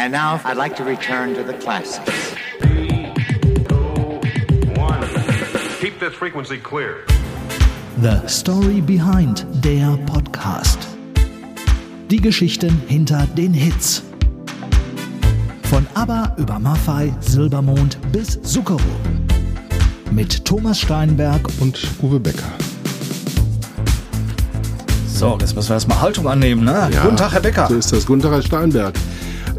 And now I'd like to return to the classics. Keep this frequency clear. The Story Behind der Podcast. Die Geschichten hinter den Hits. Von ABBA über Maffei, Silbermond bis Zuckerro. Mit Thomas Steinberg und Uwe Becker. So, jetzt müssen wir erstmal Haltung annehmen, ne? Ja, Guten Tag, Herr Becker. So ist das. Guten Tag, Herr Steinberg.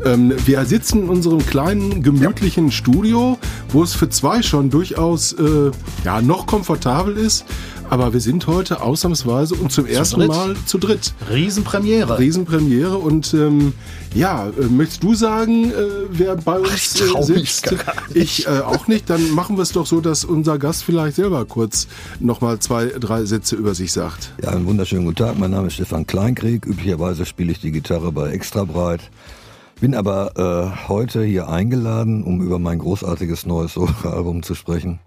Ähm, wir sitzen in unserem kleinen, gemütlichen ja. Studio, wo es für zwei schon durchaus äh, ja, noch komfortabel ist. Aber wir sind heute ausnahmsweise und zum zu ersten dritt. Mal zu dritt. Riesenpremiere. Riesenpremiere. Und ähm, ja, äh, möchtest du sagen, äh, wer bei uns Ach, ich äh, sitzt? Ich äh, auch nicht. Dann machen wir es doch so, dass unser Gast vielleicht selber kurz nochmal zwei, drei Sätze über sich sagt. Ja, einen wunderschönen guten Tag. Mein Name ist Stefan Kleinkrieg. Üblicherweise spiele ich die Gitarre bei Extra Breit. Bin aber äh, heute hier eingeladen, um über mein großartiges neues Solo-Album zu sprechen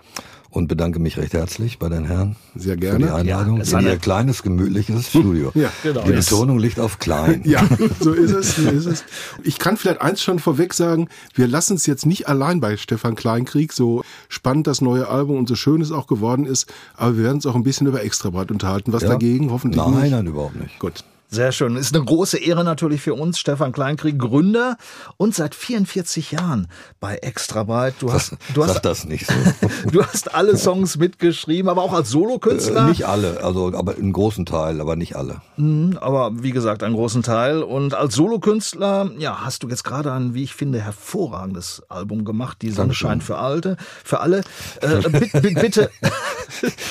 und bedanke mich recht herzlich bei den Herren. Sehr gerne. Für die Einladung ja, in ihr kleines, gemütliches Studio. ja, genau. Die Betonung liegt auf klein. Ja, so ist es, so ist es. Ich kann vielleicht eins schon vorweg sagen, wir lassen es jetzt nicht allein bei Stefan Kleinkrieg, so spannend das neue Album und so schön es auch geworden ist, aber wir werden uns auch ein bisschen über Extrabreit unterhalten. Was Ja? dagegen? Hoffentlich Nein, nicht. nein, überhaupt nicht. Gut. Sehr schön. Ist eine große Ehre natürlich für uns, Stefan Kleinkrieg, Gründer und seit 44 Jahren bei Extrabreit. Du hast, du Sag hast, das nicht so. du hast alle Songs mitgeschrieben, aber auch als Solokünstler. äh, nicht alle, also aber einen großen Teil, aber nicht alle. Mhm, aber wie gesagt, einen großen Teil. Und als Solokünstler, ja, hast du jetzt gerade ein, wie ich finde, hervorragendes Album gemacht. Die Sonne Dankeschön. scheint für Alte, für alle. Äh, bitte, bitte.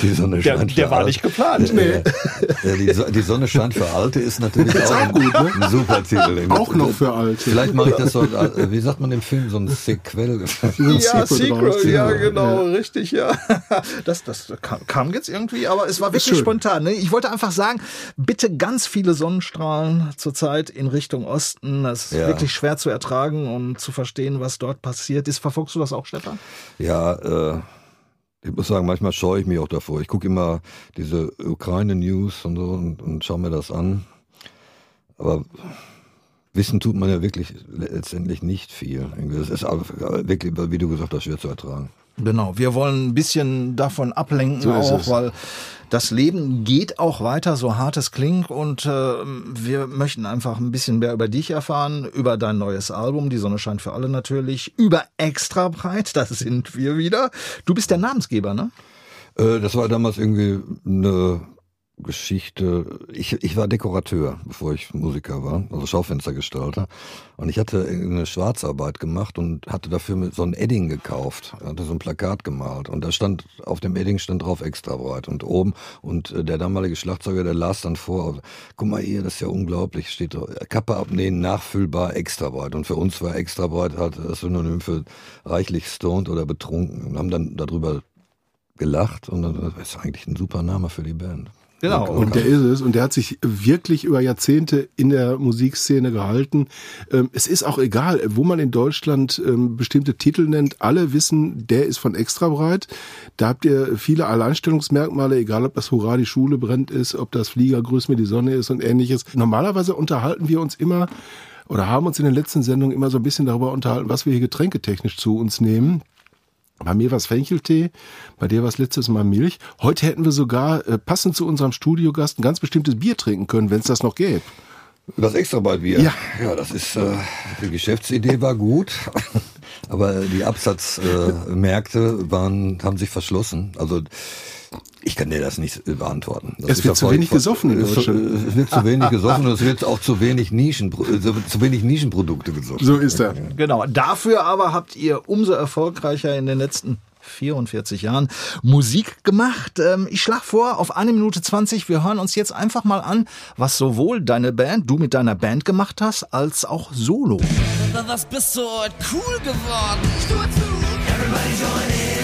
Die Sonne Der- scheint der für war nicht geplant. Äh, äh, die, So- die Sonne scheint für Alte ist natürlich auch, ein, gut, ne? ein super Titel. Auch noch für Alte. Vielleicht mache ich das so, äh, wie sagt man im Film, so ein Sequel. Ja, Sequel ja, Ja, genau, richtig, ja. Das, das kam, jetzt irgendwie, aber es war wirklich spontan. Ne? Ich wollte einfach sagen, bitte ganz viele Sonnenstrahlen zurzeit in Richtung Osten. Das ist Ja. wirklich schwer zu ertragen und zu verstehen, was dort passiert ist. Verfolgst du das auch, Stefan? Ja, äh, ich muss sagen, manchmal scheue ich mich auch davor. Ich gucke immer diese Ukraine-News und so und, und schaue mir das an. Aber wissen tut man ja wirklich letztendlich nicht viel. Es ist aber wirklich, wie du gesagt hast, schwer zu ertragen. Genau, wir wollen ein bisschen davon ablenken So auch, weil das Leben geht auch weiter, so hart es klingt. Und äh, wir möchten einfach ein bisschen mehr über dich erfahren, über dein neues Album, Die Sonne scheint für alle natürlich, über Extra breit, das sind wir wieder. Du bist der Namensgeber, ne? Äh, das war damals irgendwie eine Geschichte. Ich, ich war Dekorateur, bevor ich Musiker war, also Schaufenstergestalter. Und ich hatte eine Schwarzarbeit gemacht und hatte dafür so ein Edding gekauft. Hatte so ein Plakat gemalt. Und da stand, auf dem Edding stand drauf extra breit. Und oben, und äh, der damalige Schlagzeuger, der las dann vor, guck mal hier, das ist ja unglaublich, steht da, Kappe abnehmen, nachfüllbar, extra breit. Und für uns war extra breit halt das Synonym für reichlich stoned oder betrunken. Und haben dann darüber gelacht und dann, das ist eigentlich ein super Name für die Band. Genau. Und der ist es. Und der hat sich wirklich über Jahrzehnte in der Musikszene gehalten. Ähm, Es ist auch egal, wo man in Deutschland ähm, bestimmte Titel nennt. Alle wissen, der ist von extra breit. Da habt ihr viele Alleinstellungsmerkmale, egal ob das Hurra, die Schule brennt ist, ob das Flieger, grüß mir die Sonne ist und ähnliches. Normalerweise unterhalten wir uns immer oder haben uns in den letzten Sendungen immer so ein bisschen darüber unterhalten, was wir hier getränketechnisch zu uns nehmen. Bei mir war es Fencheltee, bei dir war es letztes Mal Milch. Heute hätten wir sogar, äh, passend zu unserem Studiogast, ein ganz bestimmtes Bier trinken können, wenn es das noch gäbe. Das extra bald Bier. Ja. ja, das ist äh, die Geschäftsidee war gut, aber die Absatzmärkte äh, waren haben sich verschlossen. Also ich kann dir das nicht beantworten. Das Es wird zu wenig gesoffen in es, Deutschland. es wird zu wenig gesoffen und es wird auch zu wenig Nischen, zu wenig Nischenprodukte gesoffen. So ist er. Genau. Dafür aber habt ihr umso erfolgreicher in den letzten 44 Jahren Musik gemacht. Ähm, Ich schlage vor, auf eine Minute 20, wir hören uns jetzt einfach mal an, was sowohl deine Band, du mit deiner Band gemacht hast, als auch Solo. Was bist du heute cool geworden? Everybody join in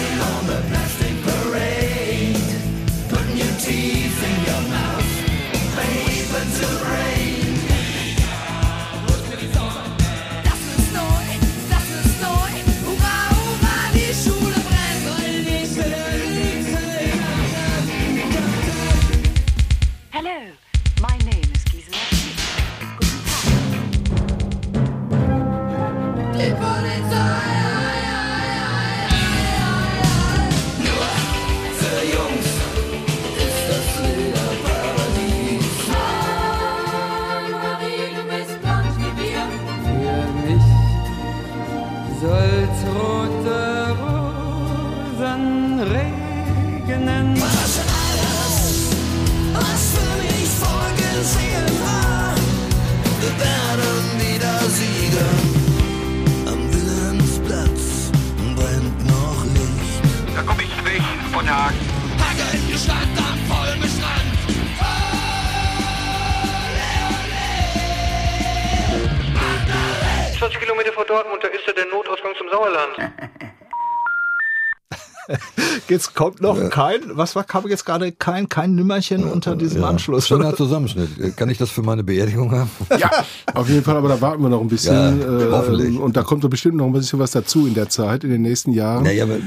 Jetzt kommt noch kein, was war, kam jetzt gerade kein, kein Nümmerchen unter diesem Anschluss. Schöner Zusammenschnitt. Kann ich das für meine Beerdigung haben? Ja, auf jeden Fall, aber da warten wir noch ein bisschen. Ja, äh, hoffentlich. Und da kommt doch bestimmt noch ein bisschen was dazu in der Zeit, in den nächsten Jahren. Naja, äh,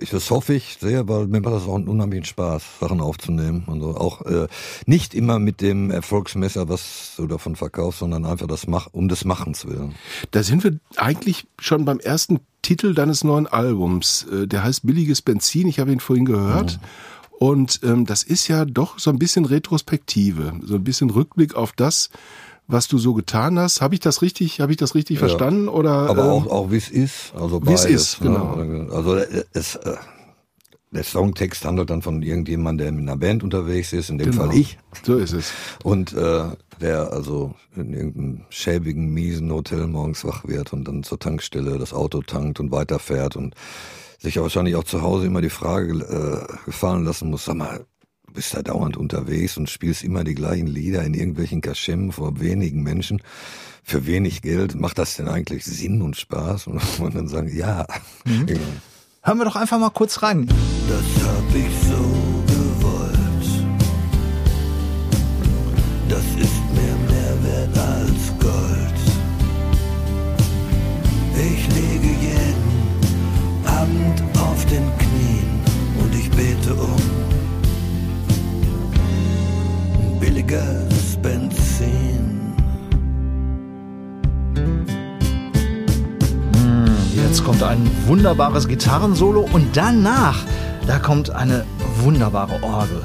ich, das hoffe ich sehr, weil mir macht das auch einen unheimlichen Spaß, Sachen aufzunehmen. Und so. Auch äh, nicht immer mit dem Erfolgsmesser, was du davon verkaufst, sondern einfach das Mach, um des Machens willen. Da sind wir eigentlich schon beim ersten Titel deines neuen Albums. Äh, Der heißt Billiges Benzin. Ich habe ihn vorhin gehört. Und ähm, das ist ja doch so ein bisschen Retrospektive, so ein bisschen Rückblick auf das, was du so getan hast. Habe ich das richtig? Habe ich das richtig Ja. verstanden? Oder Aber ähm, auch, auch wie es ist. Also Wie es ist, genau. Ne? Also äh, es, äh, der Songtext handelt dann von irgendjemandem, der mit einer Band unterwegs ist, in dem Genau. Fall ich. so ist es. Und äh, der also in irgendeinem schäbigen, miesen Hotel morgens wach wird und dann zur Tankstelle das Auto tankt und weiterfährt und sich ja wahrscheinlich auch zu Hause immer die Frage äh, gefallen lassen muss, sag mal, du bist da dauernd unterwegs und spielst immer die gleichen Lieder in irgendwelchen Kaschemmen vor wenigen Menschen für wenig Geld. Macht das denn eigentlich Sinn und Spaß? Und man dann sagen, ja. Ja. Hören wir doch einfach mal kurz rein. Das hab ich so bete um billiges Benzin. Jetzt kommt ein wunderbares Gitarrensolo und danach, da kommt eine wunderbare Orgel.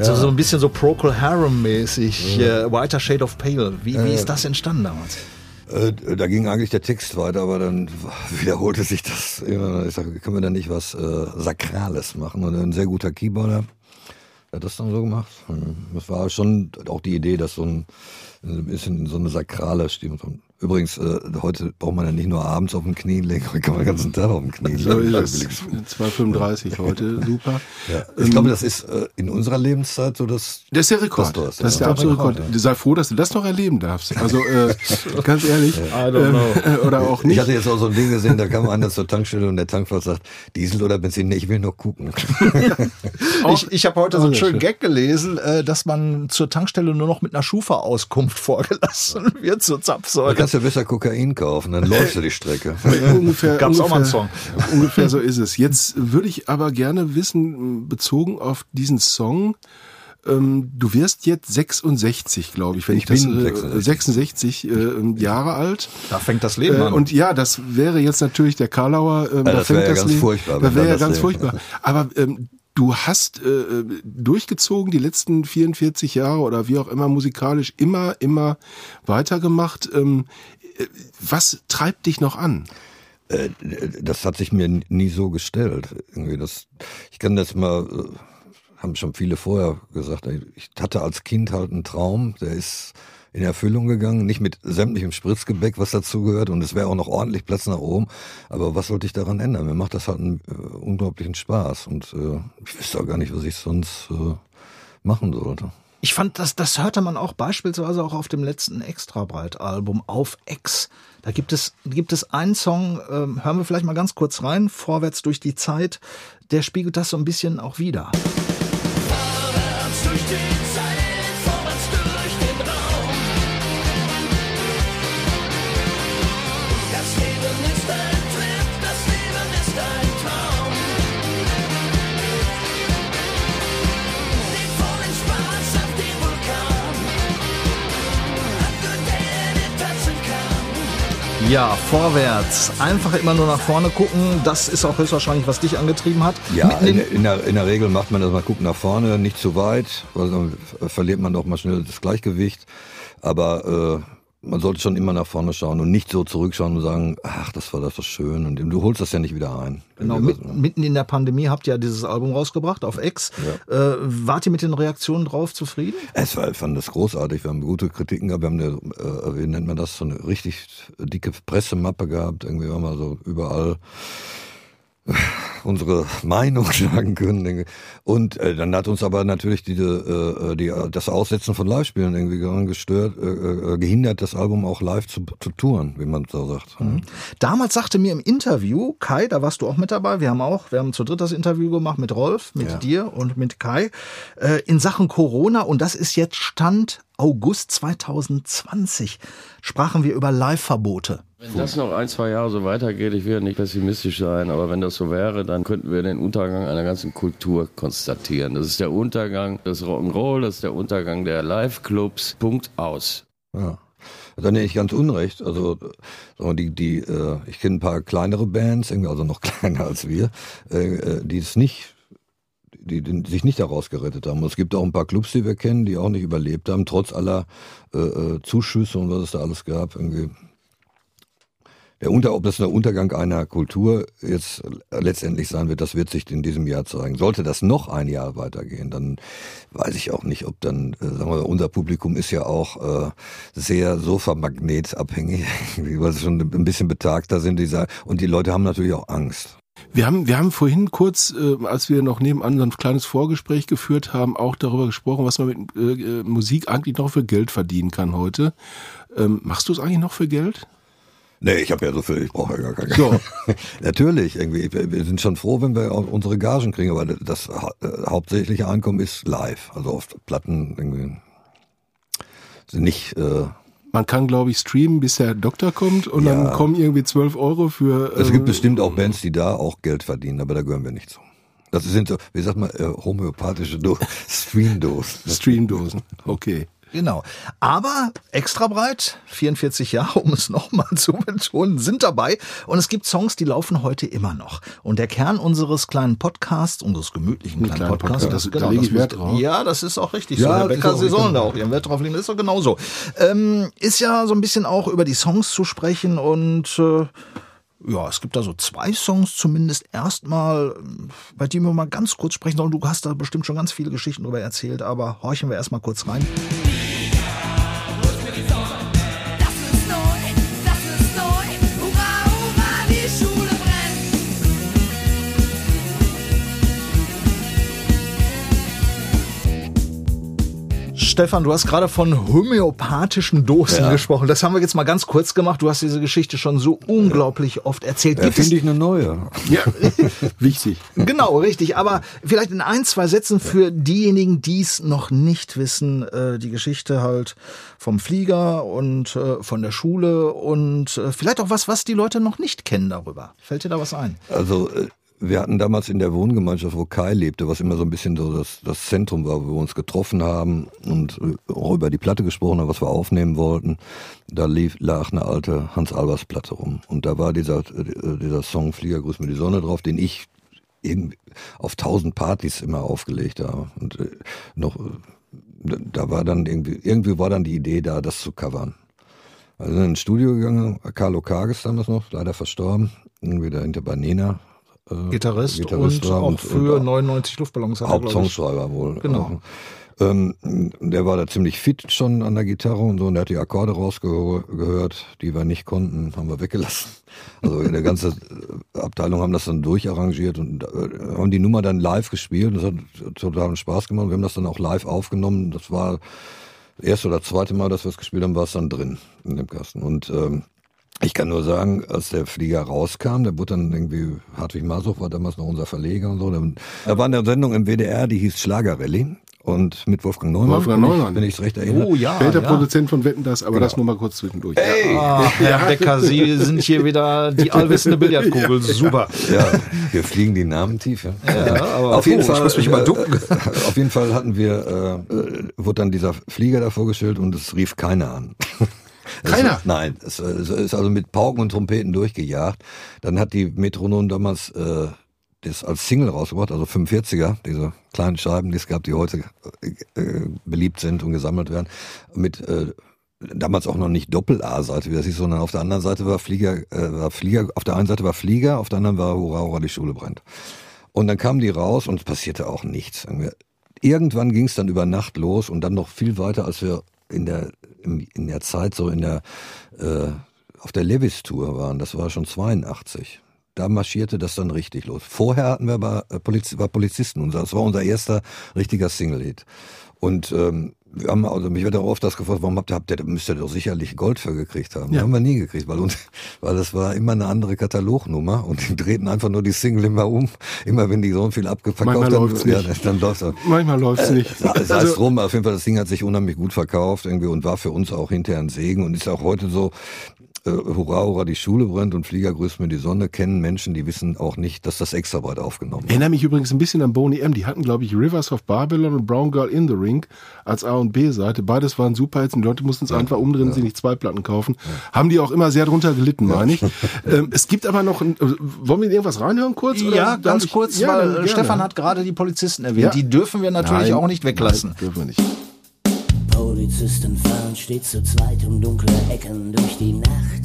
So, so ein bisschen so Procol Harum-mäßig, äh, Whiter Shade of Pale. Wie, wie ist das entstanden damals? Äh, da ging eigentlich der Text weiter, aber dann wiederholte sich das immer. Ich sage, können wir da nicht was äh, Sakrales machen? Und ein sehr guter Keyboarder hat das dann so gemacht. Das war schon auch die Idee, dass so ein, ein bisschen so eine sakrale Stimme kommt. Übrigens, äh, heute braucht man ja nicht nur abends auf dem Knie legen, heute kann man den ganzen Tag auf dem Knie So legen. ist es. 2,35 heute, super. Ja. Ich glaube, das ist äh, in unserer Lebenszeit so das. Das ist der Rekord. Das Das, ist das, ist ja. der absolute Rekord. Sei froh, dass du das noch erleben darfst. Also äh, ganz ehrlich. don't ähm, oder auch Ich nicht. hatte jetzt auch so ein Ding gesehen, da kam einer zur Tankstelle und der Tankwart sagt, Diesel oder Benzin? Nee, ich will nur gucken. Ich, ich habe heute so einen schönen schön. Gag gelesen, äh, dass man zur Tankstelle nur noch mit einer Schufa-Auskunft vorgelassen wird zur Zapfsäule. Kannst du besser Kokain kaufen, dann läufst du die Strecke. ungefähr, Gab's ungefähr, auch mal einen Song. ungefähr so ist es. Jetzt würde ich aber gerne wissen, bezogen auf diesen Song, ähm, du wirst jetzt 66, glaube ich, wenn ich, Ich das bin äh, 66. 66 äh, Jahre alt. Da fängt das Leben Äh, an. und ja, das wäre jetzt natürlich der Karlauer. Ähm, da das fängt wäre ja das ganz Leben- furchtbar, Da wäre ja ganz Leben- furchtbar. Aber ähm, du hast äh, durchgezogen die letzten 44 Jahre oder wie auch immer musikalisch immer, immer weitergemacht. Ähm, äh, was treibt dich noch an? Äh, das hat sich mir nie so gestellt. Irgendwie das, ich kann das mal, äh, haben schon viele vorher gesagt, ich hatte als Kind halt einen Traum, der ist in Erfüllung gegangen, nicht mit sämtlichem Spritzgebäck, was dazugehört, und es wäre auch noch ordentlich Platz nach oben. Aber was sollte ich daran ändern? Mir macht das halt einen äh, unglaublichen Spaß und äh, ich wüsste auch gar nicht, was ich sonst äh, machen sollte. Ich fand, das, das hörte man auch beispielsweise auch auf dem letzten Extrabreit-Album auf X. Da gibt es, gibt es einen Song, ähm, hören wir vielleicht mal ganz kurz rein, Vorwärts durch die Zeit, der spiegelt das so ein bisschen auch wieder. Vorwärts durch die Zeit, Ja, vorwärts. Einfach immer nur nach vorne gucken. Das ist auch höchstwahrscheinlich, was dich angetrieben hat. Ja, in, in, der, in der Regel macht man das, man guckt nach vorne, nicht zu weit, weil dann verliert man doch mal schnell das Gleichgewicht. Aber äh, man sollte schon immer nach vorne schauen und nicht so zurückschauen und sagen, ach, das war das so schön und du holst das ja nicht wieder ein. Genau, mit, mitten in der Pandemie habt ihr ja dieses Album rausgebracht auf X. Äh, wart ihr mit den Reaktionen drauf zufrieden? Es war, ich fand das großartig. Wir haben gute Kritiken gehabt. Wir haben eine, äh, wie nennt man das, so eine richtig dicke Pressemappe gehabt. Irgendwie haben wir so überall unsere Meinung sagen können. Und äh, dann hat uns aber natürlich diese, äh, die, das Aussetzen von Live-Spielen irgendwie daran gestört, äh, äh, gehindert, das Album auch live zu, zu touren, wie man so sagt. Damals sagte mir im Interview Kai, da warst du auch mit dabei, wir haben auch, wir haben zu dritt das Interview gemacht mit Rolf, mit Ja. dir und mit Kai, äh, in Sachen Corona und das ist jetzt Stand August 2020, sprachen wir über Live-Verbote. Wenn das noch ein, zwei Jahre so weitergeht, ich will ja nicht pessimistisch sein, aber wenn das so wäre, dann könnten wir den Untergang einer ganzen Kultur konstatieren. Das ist der Untergang des Rock'n'Roll, das ist der Untergang der Live-Clubs. Punkt aus. Ja. Dann nicht ganz unrecht. Also die, die, äh, ich kenne ein paar kleinere Bands, also noch kleiner als wir, äh, äh, die es nicht, die, sich nicht daraus gerettet haben. Es gibt auch ein paar Clubs, die wir kennen, die auch nicht überlebt haben, trotz aller Zuschüsse und was es da alles gab. Irgendwie. Der Unter, ob das der Untergang einer Kultur jetzt letztendlich sein wird, das wird sich in diesem Jahr zeigen. Sollte das noch ein Jahr weitergehen, dann weiß ich auch nicht, ob dann, äh, sagen wir, unser Publikum ist ja auch äh, sehr Sofamagnetabhängig, weil sie schon ein bisschen betagter sind, dieser, und die Leute haben natürlich auch Angst. Wir haben, wir haben vorhin kurz, äh, als wir noch nebenan so ein kleines Vorgespräch geführt haben, auch darüber gesprochen, was man mit äh, äh, Musik eigentlich noch für Geld verdienen kann heute. Ähm, machst du es eigentlich noch für Geld? Nee, ich habe ja so viel, ich brauche ja gar kein So. Natürlich, irgendwie. Wir sind schon froh, wenn wir unsere Gagen kriegen, aber das äh, hauptsächliche Einkommen ist live. Also auf Platten irgendwie sind nicht. Äh, Man kann, glaube ich, streamen, bis der Doktor kommt und Ja. dann kommen irgendwie 12 Euro für. es äh, gibt bestimmt auch Bands, die da auch Geld verdienen, aber da gehören wir nicht zu. Das sind so, wie sagt man, äh, homöopathische Do Streamdosen. Streamdosen. Okay. Genau. Aber extra breit, 44 Jahre, um es nochmal zu betonen, sind dabei. Und es gibt Songs, die laufen heute immer noch. Und der Kern unseres kleinen Podcasts, unseres gemütlichen kleinen, kleinen Podcasts, Podcast, das- da lege ich Wert drauf. Ja, das ist auch richtig. Ja, so. Der Bäcker, Sie sollen da auch ihren Wert drauf legen. Das ist doch genauso. Ähm, ist ja so ein bisschen auch über die Songs zu sprechen und äh, ja, es gibt da so zwei Songs zumindest erstmal, bei denen wir mal ganz kurz sprechen sollen. Du hast da bestimmt schon ganz viele Geschichten drüber erzählt, aber horchen wir erstmal kurz rein. Das Stefan, du hast gerade von homöopathischen Dosen Ja. gesprochen. Das haben wir jetzt mal ganz kurz gemacht. Du hast diese Geschichte schon so unglaublich oft erzählt. Ja, finde ich eine neue. Ja, wichtig. genau, richtig. Aber vielleicht in ein, zwei Sätzen für diejenigen, die es noch nicht wissen, äh, die Geschichte halt vom Flieger und äh, von der Schule und äh, vielleicht auch was, was die Leute noch nicht kennen darüber. Fällt dir da was ein? Also wir hatten damals in der Wohngemeinschaft, wo Kai lebte, was immer so ein bisschen so das, das Zentrum war, wo wir uns getroffen haben und äh, auch über die Platte gesprochen haben, was wir aufnehmen wollten. Da lief, lag eine alte Hans-Albers-Platte rum. Und da war dieser, äh, dieser Song Flieger, grüß mir die Sonne drauf, den ich auf tausend Partys immer aufgelegt habe. Und äh, noch, äh, da war dann irgendwie, irgendwie war dann die Idee da, das zu covern. Also ins Studio gegangen, Carlo Kages damals noch, leider verstorben, irgendwie dahinter bei Nena. Äh, Gitarrist, Gitarrist und auch für und 99 Luftballons. er. Hauptsongschreiber wohl. Genau. Ähm, der war da ziemlich fit schon an der Gitarre und so und der hat die Akkorde rausgehört, die wir nicht konnten, haben wir weggelassen. Also in der ganze äh, Abteilung haben das dann durcharrangiert und äh, haben die Nummer dann live gespielt. Das hat total Spaß gemacht. Wir haben das dann auch live aufgenommen. Das war das erste oder zweite Mal, dass wir es gespielt haben, war es dann drin in dem Kasten. Und ähm, ich kann nur sagen, als der Flieger rauskam, der wurde dann irgendwie, Hartwig Masuch war damals noch unser Verleger und so. Da da war eine Sendung im WDR, die hieß Schlagerrallye. Und mit Wolfgang Neumann, Wolfgang wenn, Neumann. Ich, wenn ich es recht erinnere. Oh ja, Später ja. Produzent von Wetten das, aber das nur mal kurz zwischendurch. Ah, Herr Becker, Sie sind hier wieder die allwissende Billardkugel. Super. Ja, wir fliegen die Namen tief. Ja, Ja, aber auf jeden ich Fall. muss mich mal ducken. Äh, auf jeden Fall hatten wir, äh, äh, wurde dann dieser Flieger da vorgestellt und es rief keiner an. Es- Keiner? nein, es, es ist also mit Pauken und Trompeten durchgejagt. Dann hat die Metronom damals äh, das als Single rausgebracht, also 45er, diese kleinen Scheiben, die es gab, die heute äh, äh, beliebt sind und gesammelt werden, mit äh, damals auch noch nicht Doppel-A-Seite, wie das ist, sondern auf der anderen Seite war Flieger, äh, war Flieger, auf der einen Seite war Flieger, auf der anderen war Hurra, Hurra, die Schule brennt. Und dann kamen die raus und es passierte auch nichts. Irgendwann ging es dann über Nacht los und dann noch viel weiter, als wir in der, in, in der Zeit so in der, äh, auf der Levis-Tour waren. Das war schon 82 da marschierte das dann richtig los. Vorher hatten wir aber äh, Poliz war Polizisten, unser, das war unser erster richtiger Single-Hit. Und ähm, wir haben, also mich wird auch oft das gefragt, warum habt ihr, habt ihr, müsst ihr doch sicherlich Gold für gekriegt haben. Ja. Haben wir nie gekriegt, weil uns, weil das war immer eine andere Katalognummer und die drehten einfach nur die Single immer um. Immer wenn die so viel abgeverkauft Manchmal haben, läuft's ja, nicht. dann läuft's auch. Manchmal läuft's nicht. Sei es Also- drum, auf jeden Fall, das Ding hat sich unheimlich gut verkauft irgendwie und war für uns auch hinterher ein Segen und ist auch heute so, äh, hurra, hurra, die Schule brennt und Flieger grüßt mir die Sonne, kennen Menschen, die wissen auch nicht, dass das extra breit aufgenommen wird. Erinnere mich übrigens ein bisschen an Boney M. Die hatten, glaube ich, Rivers of Babylon und Brown Girl in the Ring als A- und B-Seite. Beides waren super Hits und die Leute mussten es einfach umdrehen, sich nicht zwei Platten kaufen. Haben die auch immer sehr drunter gelitten, meine ich. ähm, es gibt aber noch, ein, äh, wollen wir irgendwas reinhören kurz? Ja, ganz ich- kurz, Ja, weil äh, gerne. Stefan hat gerade die Polizisten erwähnt. Ja. Die dürfen wir natürlich Nein, auch nicht weglassen. Nein, dürfen wir nicht. Polizisten fahren stets zu zweit um dunkle Ecken durch die Nacht.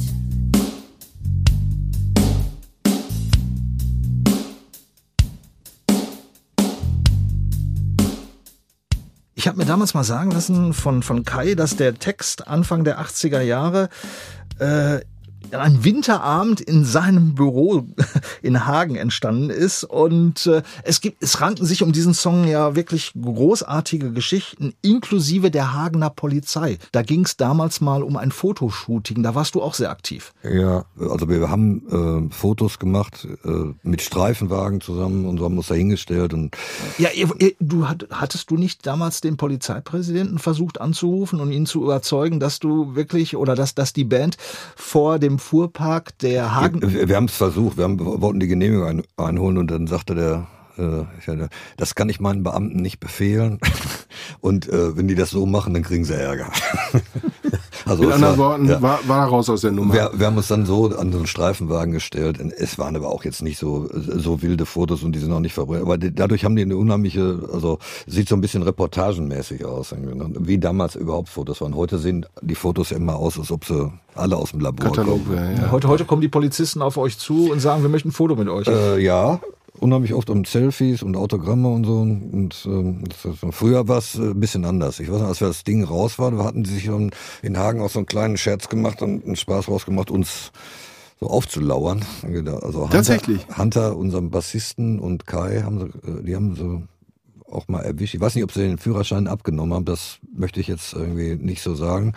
Ich habe mir damals mal sagen lassen von, von Kai, dass der Text Anfang der 80er Jahre äh, an einem Winterabend in seinem Büro in Hagen entstanden ist. Und äh, es gibt, es ranken sich um diesen Song ja wirklich großartige Geschichten, inklusive der Hagener Polizei. Da ging es damals mal um ein Fotoshooting. Da warst du auch sehr aktiv. Ja, also wir haben äh, Fotos gemacht äh, mit Streifenwagen zusammen und so haben uns da hingestellt und Ja, ihr, ihr, du hat- hattest du nicht damals den Polizeipräsidenten versucht anzurufen und ihn zu überzeugen, dass du wirklich oder dass, dass die Band vor dem Fuhrpark der Hagen. wir, wir haben es versucht, wir haben, wollten die Genehmigung ein, einholen und dann sagte der äh, das kann ich meinen Beamten nicht befehlen. Und äh, wenn die das so machen, dann kriegen sie Ärger. also Mit anderen war- Worten, ja. war, war raus aus der Nummer. Wir, wir haben uns dann so an so einen Streifenwagen gestellt. Es waren aber auch jetzt nicht so so wilde Fotos und die sind auch nicht verbrannt. Aber die, dadurch haben die eine unheimliche, also sieht so ein bisschen reportagenmäßig aus, wie damals überhaupt Fotos waren. Heute sehen die Fotos ja immer aus, als ob sie alle aus dem Labor Katalog kommen. wäre, ja. Heute, heute kommen die Polizisten auf euch zu und sagen, wir möchten ein Foto mit euch. Äh, ja, unheimlich oft um Selfies und Autogramme und so. Und ähm, früher war es äh, ein bisschen anders. Ich weiß noch, als wir das Ding raus waren, hatten die sich schon in Hagen auch so einen kleinen Scherz gemacht und einen Spaß rausgemacht, uns so aufzulauern. Also Hunter, Tatsächlich? Hunter, unserem Bassisten und Kai, haben sie, äh, die haben so auch mal erwischt. Ich weiß nicht, ob sie den Führerschein abgenommen haben. Das möchte ich jetzt irgendwie nicht so sagen,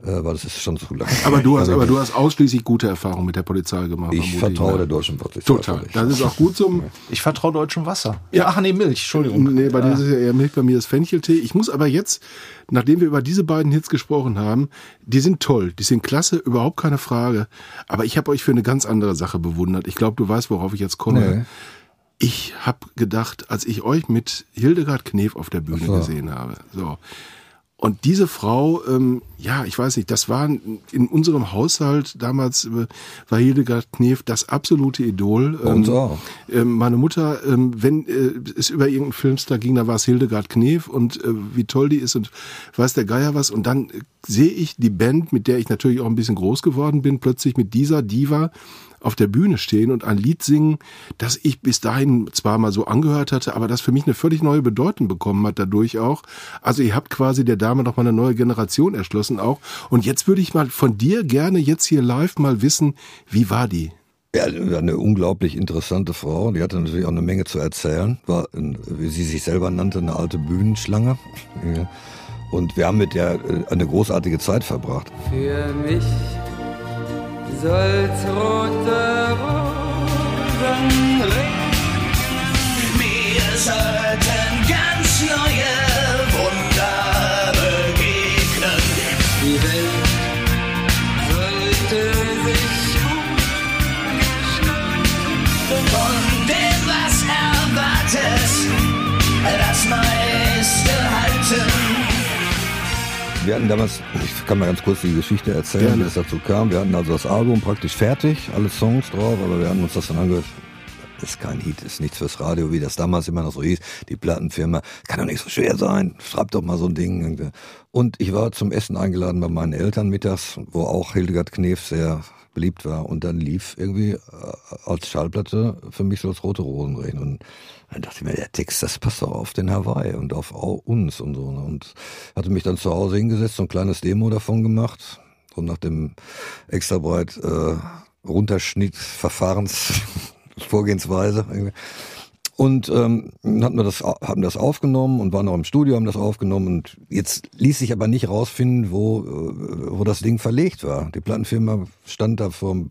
weil das ist schon zu lange. Aber du hast, Also aber du hast ausschließlich gute Erfahrungen mit der Polizei gemacht. ich vertraue ne? der deutschen Polizei. Total. Das ist auch gut zum. Ich vertraue deutschem Wasser. Ja. Ach nee, Milch, Entschuldigung. Nee, bei dir ist es ja eher Milch, bei mir ist Fencheltee. Ich muss aber jetzt, nachdem wir über diese beiden Hits gesprochen haben, die sind toll, die sind klasse, überhaupt keine Frage. Aber ich habe euch für eine ganz andere Sache bewundert. Ich glaube, du weißt, worauf ich jetzt komme. Nee. Ich habe gedacht, als ich euch mit Hildegard Knef auf der Bühne so. gesehen habe, so. Und diese Frau, ähm, ja, ich weiß nicht, das war in unserem Haushalt damals äh, war Hildegard Knef das absolute Idol. Bei uns auch. Ähm, meine Mutter, ähm, wenn äh, es über irgendeinen Filmstar ging, da war es Hildegard Knef und äh, wie toll die ist und weiß der Geier was. Und dann äh, sehe ich die Band, mit der ich natürlich auch ein bisschen groß geworden bin, plötzlich mit dieser Diva auf der Bühne stehen und ein Lied singen, das ich bis dahin zwar mal so angehört hatte, aber das für mich eine völlig neue Bedeutung bekommen hat dadurch auch. Also ihr habt quasi der Dame noch mal eine neue Generation erschlossen auch. Und jetzt würde ich mal von dir gerne jetzt hier live mal wissen, wie war die? Ja, eine unglaublich interessante Frau. Die hatte natürlich auch eine Menge zu erzählen. War, wie sie sich selber nannte, eine alte Bühnenschlange. Und wir haben mit der äh, eine großartige Zeit verbracht. Für mich soll's rote Rosen regnen. Wir sollten ganz neue Wunder begegnen. Die Welt sollte sich umgestalten. Von dem, was erwartet, das meiste Wir hatten damals, ich kann mal ganz kurz die Geschichte erzählen, Gerne. wie es dazu kam. Wir hatten also das Album praktisch fertig, alle Songs drauf, aber wir hatten uns das dann angehört. ist kein Hit, ist nichts fürs Radio, wie das damals immer noch so hieß. Die Plattenfirma, kann doch nicht so schwer sein, schreib doch mal so ein Ding. Und ich war zum Essen eingeladen bei meinen Eltern mittags, wo auch Hildegard Knef sehr beliebt war. Und dann lief irgendwie äh, als Schallplatte für mich so das Rote Rosenregen. Und dann dachte ich mir, der Text, das passt doch auf den Hawaii und auf au- uns und so. ne? Und hatte mich dann zu Hause hingesetzt, so ein kleines Demo davon gemacht. Und nach dem extra breit äh, Runterschnitt Verfahrens Vorgehensweise. irgendwie. Und ähm, hatten wir das, haben das aufgenommen und waren noch im Studio, haben das aufgenommen und jetzt ließ sich aber nicht rausfinden, wo, äh, wo das Ding verlegt war. Die Plattenfirma stand da vorm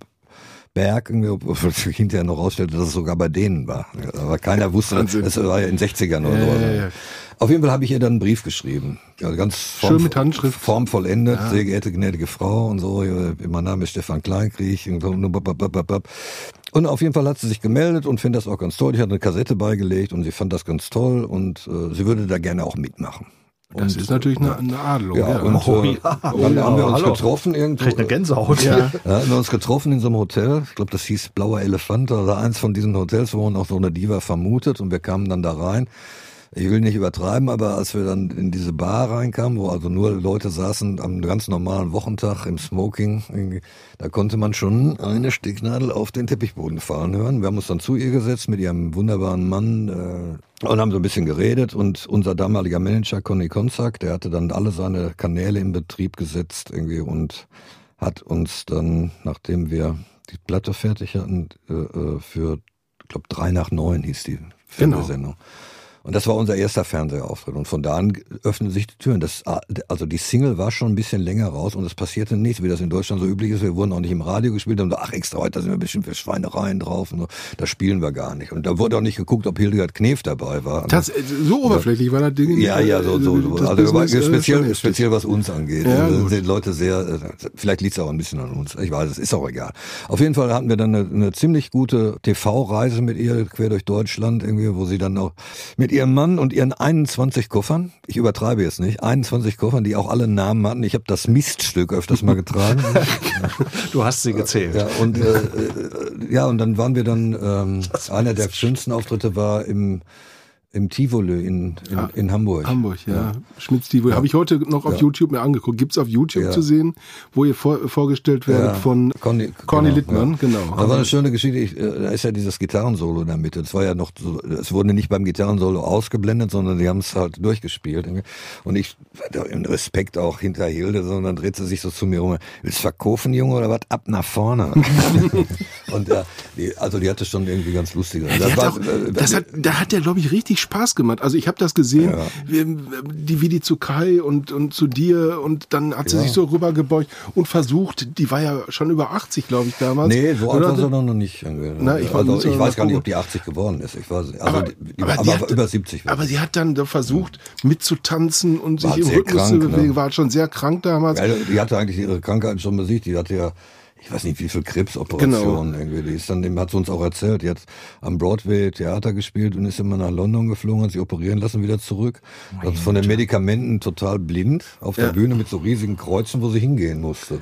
Berg, obwohl sich hinterher noch rausstellte, dass es sogar bei denen war. Aber keiner wusste, das war ja in den 60ern oder so. ja, ja. Auf jeden Fall habe ich ihr dann einen Brief geschrieben. Ja, ganz Schön mit Handschrift. formvollendet, sehr geehrte gnädige Frau und so. Mein Name ist Stefan Kleinkrieg. Und auf jeden Fall hat sie sich gemeldet und findet das auch ganz toll. Ich hatte eine Kassette beigelegt und sie fand das ganz toll und äh, sie würde da gerne auch mitmachen. Das ist natürlich eine, eine Adelung. Ja, Ja, und Oh, äh, ja. dann haben wir uns Hallo. getroffen irgendwo. Kriegt eine Gänsehaut. Ja. Ja, haben wir uns getroffen in so einem Hotel. Ich glaube, das hieß Blauer Elefant oder eins von diesen Hotels, wo man auch so eine Diva vermutet. Und wir kamen dann da rein. Ich will nicht übertreiben, aber als wir dann in diese Bar reinkamen, wo also nur Leute saßen am ganz normalen Wochentag im Smoking, da konnte man schon eine Stecknadel auf den Teppichboden fahren hören. Wir haben uns dann zu ihr gesetzt mit ihrem wunderbaren Mann äh, und haben so ein bisschen geredet. Und unser damaliger Manager Conny Konzak, der hatte dann alle seine Kanäle in Betrieb gesetzt irgendwie und hat uns dann, nachdem wir die Platte fertig hatten, äh, äh, für, ich glaube, drei nach neun hieß die Fernsehsendung. Und das war unser erster Fernsehauftritt. Und von da an öffneten sich die Türen. Das, also die Single war schon ein bisschen länger raus und es passierte nichts, wie das in Deutschland so üblich ist. Wir wurden auch nicht im Radio gespielt und ach extra, heute sind wir bestimmt für Schweinereien drauf. Und so. Das spielen wir gar nicht. Und da wurde auch nicht geguckt, ob Hildegard Knef dabei war. Das, so oberflächlich war das Ding. Ja, ja, so, so, so. Also Business, äh, speziell, speziell was uns angeht. Ja, Also sind Leute sehr, äh, vielleicht liegt es auch ein bisschen an uns. Ich weiß, es ist auch egal. Auf jeden Fall hatten wir dann eine, eine ziemlich gute TV-Reise mit ihr quer durch Deutschland irgendwie, wo sie dann auch mit ihrem Mann und ihren 21 Koffern, ich übertreibe jetzt nicht, 21 Koffern, die auch alle Namen hatten. Ich habe das Miststück öfters mal getragen. Du hast sie gezählt. Ja, und, äh, äh, ja, und dann waren wir dann, ähm, einer der schönsten Auftritte war im, im Tivoli in, in, in Hamburg. Hamburg, ja. Schmitz TV. Habe ich heute noch auf Ja. YouTube mir angeguckt. Gibt's auf YouTube Ja. zu sehen, wo ihr vor, vorgestellt werdet Ja. von Conny, Conny genau, Littmann, ja. genau. Da war eine schöne Geschichte. Ich, äh, da ist ja dieses Gitarrensolo in der Mitte. Das war ja noch es wurde nicht beim Gitarrensolo ausgeblendet, sondern die haben es halt durchgespielt. Und ich im Respekt auch hinter Hilde, sondern dreht sie sich so zu mir rum. Willst du verkaufen, Junge, oder was? Ab nach vorne. und ja, die, also die hatte schon irgendwie ganz lustige. Ja, die hat auch, äh, das hat, da hat der, glaube ich, richtig Spaß gemacht. Also ich habe das gesehen, wie, die, wie die zu Kai und, und zu dir und dann hat sie Ja. sich so rübergebeugt und versucht, die war ja schon über 80, glaube ich, damals. Nee, so alt war sie noch nicht. irgendwie. Na, ich war- also, ich weiß gar nicht, ob die 80 geworden ist. Ich weiß, also Aber, die, aber, aber, hat, über 70 war aber sie. hat dann da versucht, mitzutanzen und sich War im sehr Rhythmus krank, zu ne? bewegen. War halt schon sehr krank damals. Ja, die hatte eigentlich ihre Krankheit schon besiegt. Die hatte ja, ich weiß nicht, wie viel Krebsoperationen irgendwie. Die ist dann, dem hat sie uns auch erzählt. Die hat am Broadway Theater gespielt und ist immer nach London geflogen, hat sich operieren lassen, wieder zurück. Also von den Medikamenten total blind auf Ja. der Bühne mit so riesigen Kreuzen, wo sie hingehen musste.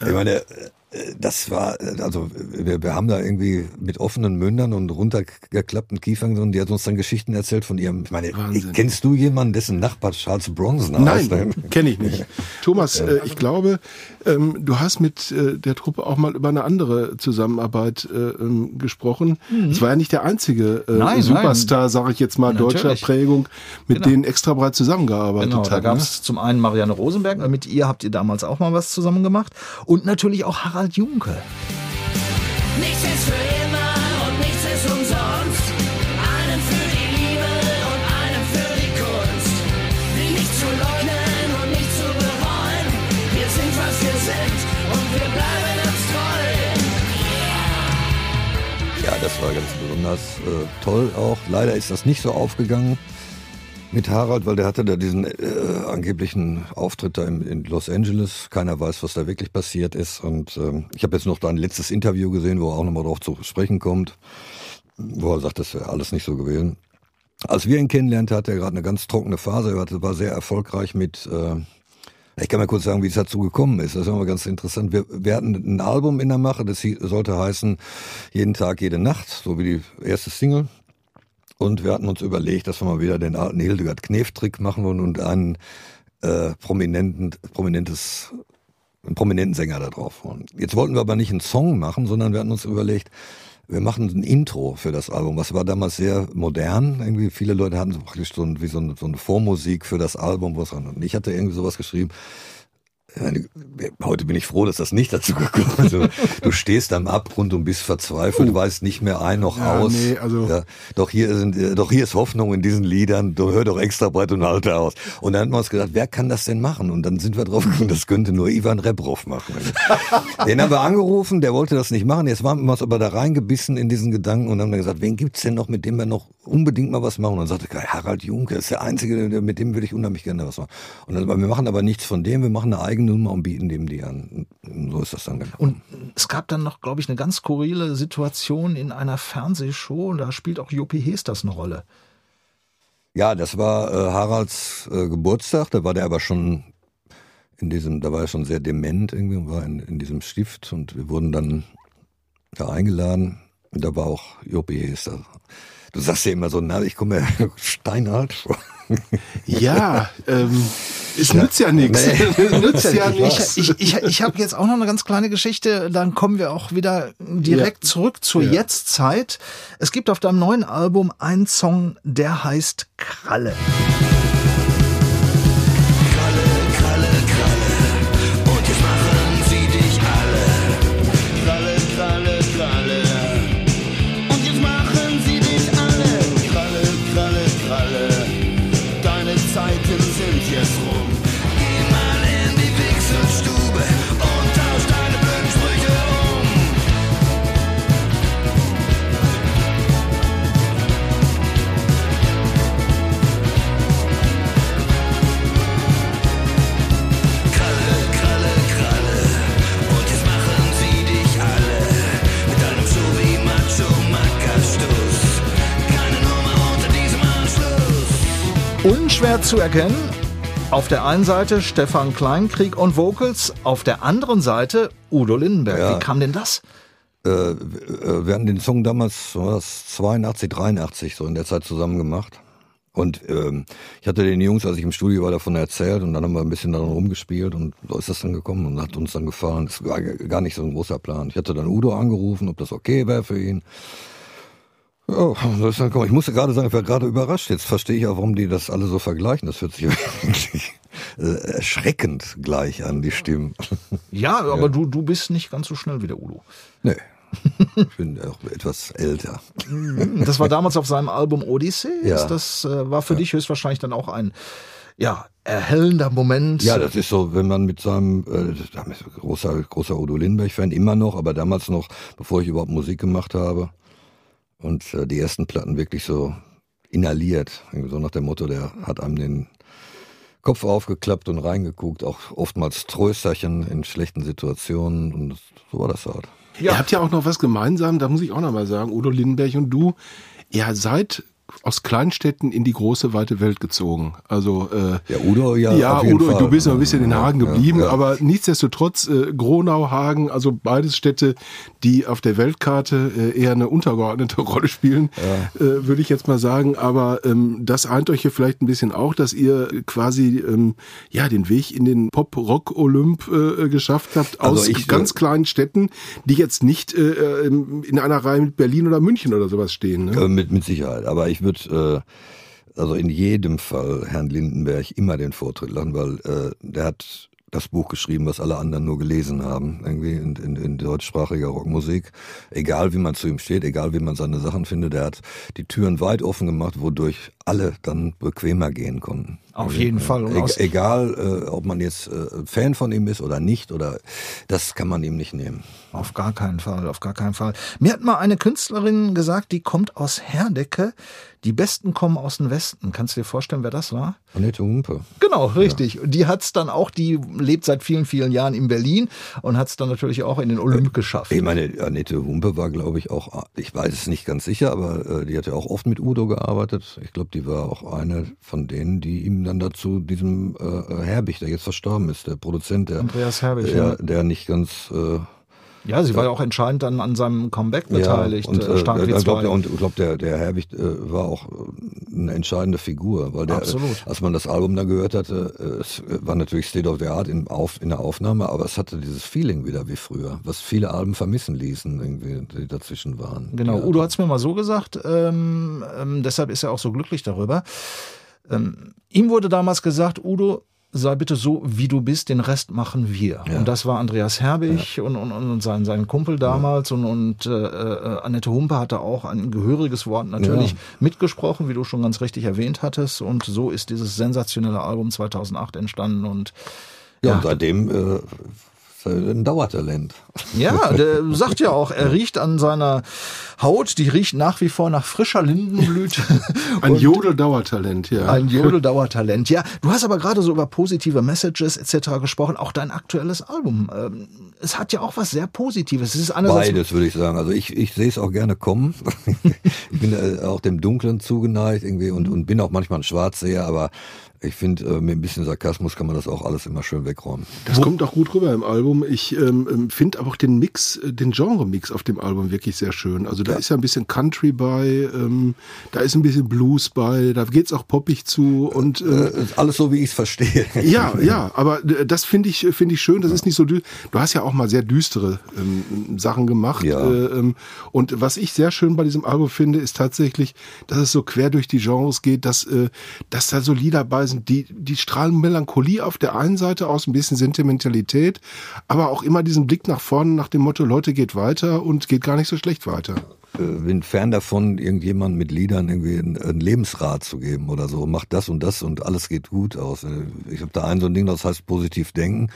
Ich meine, das war, also wir, wir haben da irgendwie mit offenen Mündern und runtergeklappten Kiefern, und die hat uns dann Geschichten erzählt von ihrem, ich meine, Wahnsinn. kennst du jemanden, dessen Nachbar Charles Bronson heißt? Nein, kenne ich nicht. Thomas, äh, ich glaube, ähm, du hast mit äh, der Truppe auch mal über eine andere Zusammenarbeit äh, ähm, gesprochen. Es war ja nicht der einzige äh, Mhm. Nein, Superstar, sage ich jetzt mal, deutscher Natürlich. Prägung, mit Genau. denen extra breit zusammengearbeitet Genau, da hat. gab ne? es zum einen Marianne Rosenberg, mit ihr habt ihr damals auch mal was zusammen gemacht und natürlich auch Harald Junke. Nichts ist für immer und nichts ist umsonst. Einen für die Liebe und einen für die Kunst. Nicht zu leugnen und nicht zu bereuen. Wir sind, was wir sind und wir bleiben uns treu. Ja, das war ganz besonders äh, toll auch. Leider ist das nicht so aufgegangen mit Harald, weil der hatte da diesen äh, angeblichen Auftritt da in, in Los Angeles. Keiner weiß, was da wirklich passiert ist. Und ähm, ich habe jetzt noch da ein letztes Interview gesehen, wo er auch nochmal drauf zu sprechen kommt, wo er sagt, das wäre alles nicht so gewesen. Als wir ihn kennenlernten, hatte er gerade eine ganz trockene Phase. Er war sehr erfolgreich mit, äh, Ich kann mal kurz sagen, wie es dazu gekommen ist. Das ist immer ganz interessant. Wir, wir hatten ein Album in der Mache, das sollte heißen Jeden Tag, jede Nacht, so wie die erste Single. Und wir hatten uns überlegt, dass wir mal wieder den alten Hildegard Knef-Trick machen und einen äh, prominenten, prominentes, einen prominenten Sänger da drauf wollen. Jetzt wollten wir aber nicht einen Song machen, sondern wir hatten uns überlegt, wir machen ein Intro für das Album. Was war damals sehr modern. Irgendwie viele Leute hatten so praktisch so, ein, wie so, eine, so eine Vormusik für das Album. Was. Und ich hatte irgendwie sowas geschrieben. Heute bin ich froh, dass das nicht dazu gekommen ist. Also, du stehst am Abgrund und bist verzweifelt, du weißt nicht mehr ein noch Ja, aus. nee, also- ja, doch hier sind, äh, doch hier ist Hoffnung in diesen Liedern. Du hör doch extra breit und halte aus. Und dann haben wir uns gedacht, wer kann das denn machen? Und dann sind wir drauf gekommen, das könnte nur Ivan Rebrov machen. Den haben wir angerufen, der wollte das nicht machen. Jetzt waren wir uns aber da reingebissen in diesen Gedanken und haben dann gesagt, wen gibt's denn noch, mit dem wir noch unbedingt mal was machen? Und dann sagte er, Harald Junke ist der Einzige, mit dem würde ich unheimlich gerne was machen. Und dann, wir machen aber nichts von dem, wir machen eine eigene Nummer und bieten dem die an. Und so ist das dann gekommen. Und es gab dann noch, glaube ich, eine ganz skurrile Situation in einer Fernsehshow. Und da spielt auch Jopi Hesters eine Rolle. Ja, das war äh, Haralds äh, Geburtstag, da war der aber schon in diesem, da war er schon sehr dement irgendwie und war in, in diesem Stift und wir wurden dann da eingeladen und da war auch Jopi Hester. Du sagst ja immer so, na, ich komme mir steinalt vor. Ja, ähm, es nützt ja nichts. Nee. nützt ja Ich, nichts. ich, ich, ich habe jetzt auch noch eine ganz kleine Geschichte, dann kommen wir auch wieder direkt Ja. zurück zur Ja. Jetztzeit. Es gibt auf deinem neuen Album einen Song, der heißt Kralle. Zu erkennen. Auf der einen Seite Stefan Kleinkrieg und Vocals, auf der anderen Seite Udo Lindenberg. Ja. Wie kam denn das? Äh, äh, wir hatten den Song damals, was war das 82, 83, so in der Zeit zusammen gemacht. Und ähm, ich hatte den Jungs, als ich im Studio war, davon erzählt und dann haben wir ein bisschen daran rumgespielt und so ist das dann gekommen und hat uns dann gefallen. Es war gar nicht so ein großer Plan. Ich hatte dann Udo angerufen, ob das okay wäre für ihn. Ja, gekommen. Ich musste gerade sagen, ich war gerade überrascht. Jetzt verstehe ich auch, warum die das alle so vergleichen. Das hört sich wirklich äh, erschreckend gleich an, die Stimmen. Ja, aber Du, du bist nicht ganz so schnell wie der Udo. Nee. Ich bin auch etwas älter. Das war damals auf seinem Album Odyssey. Ja. Das äh, war für dich höchstwahrscheinlich dann auch ein ja, erhellender Moment. Ja, das ist so, wenn man mit seinem äh, großer großer Udo Lindenberg-Fan immer noch, aber damals noch, bevor ich überhaupt Musik gemacht habe und äh, die ersten Platten wirklich so inhaliert, so nach dem Motto, der hat einem den Kopf aufgeklappt und reingeguckt, auch oftmals Trösterchen in schlechten Situationen und so war das halt. Ihr habt ja auch noch was gemeinsam, da muss ich auch noch mal sagen, Udo Lindenberg und du, ihr seid aus Kleinstädten in die große weite Welt gezogen. Also äh, Ja, Udo ja. ja, Udo, Fall. du bist noch ein bisschen in Ja, Hagen ja, geblieben, ja. aber nichtsdestotrotz äh, Gronau, Hagen, also beides Städte, die auf der Weltkarte äh, eher eine untergeordnete Rolle spielen, äh, würde ich jetzt mal sagen. Aber ähm, das eint euch hier vielleicht ein bisschen auch, dass ihr quasi ähm, ja den Weg in den Pop-Rock-Olymp äh, geschafft habt Also aus ich, ganz äh, kleinen Städten, die jetzt nicht äh, ähm, in einer Reihe mit Berlin oder München oder sowas stehen. Ne? Äh, mit, mit Sicherheit. Aber ich würde äh, also in jedem Fall Herrn Lindenberg immer den Vortritt lassen, weil äh, der hat das Buch geschrieben, was alle anderen nur gelesen haben, irgendwie in, in, in deutschsprachiger Rockmusik. Egal wie man zu ihm steht, egal wie man seine Sachen findet, der hat die Türen weit offen gemacht, wodurch alle dann bequemer gehen konnten. Auf jeden Fall. E egal, äh, ob man jetzt äh, Fan von ihm ist oder nicht, oder das kann man ihm nicht nehmen. Auf gar keinen Fall, auf gar keinen Fall. Mir hat mal eine Künstlerin gesagt, die kommt aus Herdecke. Die Besten kommen aus dem Westen. Kannst du dir vorstellen, wer das war? Annette Humpe. Genau, richtig. Und die hat's dann auch, die lebt seit vielen, vielen Jahren in Berlin und hat's dann natürlich auch in den Olymp geschafft. Ich meine, Annette Humpe war, glaube ich, auch, ich weiß es nicht ganz sicher, aber äh, die hat ja auch oft mit Udo gearbeitet. Ich glaube, glaube, die war auch eine von denen, die ihm dann dazu diesem äh, Herbig, der jetzt verstorben ist, der Produzent, der Andreas Herbig, der, ja. der nicht ganz äh, Ja, sie war ja auch entscheidend dann an seinem Comeback beteiligt. und, äh, äh, stark wie ich glaube, zwei. der, und ich glaub, der, der Herbig äh, war auch äh, eine entscheidende Figur, weil der, Absolut. als man das Album da gehört hatte, äh, es war natürlich State of the Art in, auf, in der Aufnahme, aber es hatte dieses Feeling wieder wie früher, was viele Alben vermissen ließen, irgendwie, die dazwischen waren. Genau, Ja. Udo hat es mir mal so gesagt, ähm, ähm, deshalb ist er auch so glücklich darüber. Ähm, ihm wurde damals gesagt, Udo, sei bitte so, wie du bist, den Rest machen wir. Ja. Und das war Andreas Herbig und, und, und sein, sein Kumpel damals und, und äh, äh, Annette Humpe hatte auch ein gehöriges Wort natürlich Ja. mitgesprochen, wie du schon ganz richtig erwähnt hattest. Und so ist dieses sensationelle Album 2008 entstanden und Ja, Ja. und seitdem äh, ein Dauertalent. Ja, der sagt ja auch, er riecht an seiner Haut, die riecht nach wie vor nach frischer Lindenblüte. Ein Jodel-Dauertalent, ja. Ein Jodeldauertalent. Ja, du hast aber gerade so über positive Messages etc. gesprochen, auch dein aktuelles Album. Ähm, Es hat ja auch was sehr Positives. Es ist einerseits Beides würde ich sagen. Also ich, ich sehe es auch gerne kommen. ich bin äh, auch dem Dunklen zugeneigt irgendwie und, und bin auch manchmal ein Schwarzseher, aber ich finde, äh, mit ein bisschen Sarkasmus kann man das auch alles immer schön wegräumen. Das kommt auch gut rüber im Album. Ich ähm, ähm, finde aber auch den Mix, äh, den Genre-Mix auf dem Album wirklich sehr schön. Also da ist ja ein bisschen Country bei, ähm, da ist ein bisschen Blues bei, da geht's auch poppig zu und ähm, Äh, alles so, wie ich es verstehe. ja, ja, aber äh, das finde ich finde ich schön. Das ist nicht so Du hast ja auch mal sehr düstere ähm, Sachen gemacht. Ja. Äh, ähm, und was ich sehr schön bei diesem Album finde, ist tatsächlich, dass es so quer durch die Genres geht, dass äh, dass da so Lieder bei sind, die die strahlen Melancholie auf der einen Seite aus, ein bisschen Sentimentalität, aber auch immer diesen Blick nach vorne nach dem Motto Leute geht weiter und geht gar nicht so schlecht weiter. äh, bin fern davon, irgendjemand mit Liedern irgendwie einen, Lebensrat zu geben oder so. Macht das und das und alles geht gut aus. Äh, Ich habe da ein so ein Ding, das heißt positiv denken.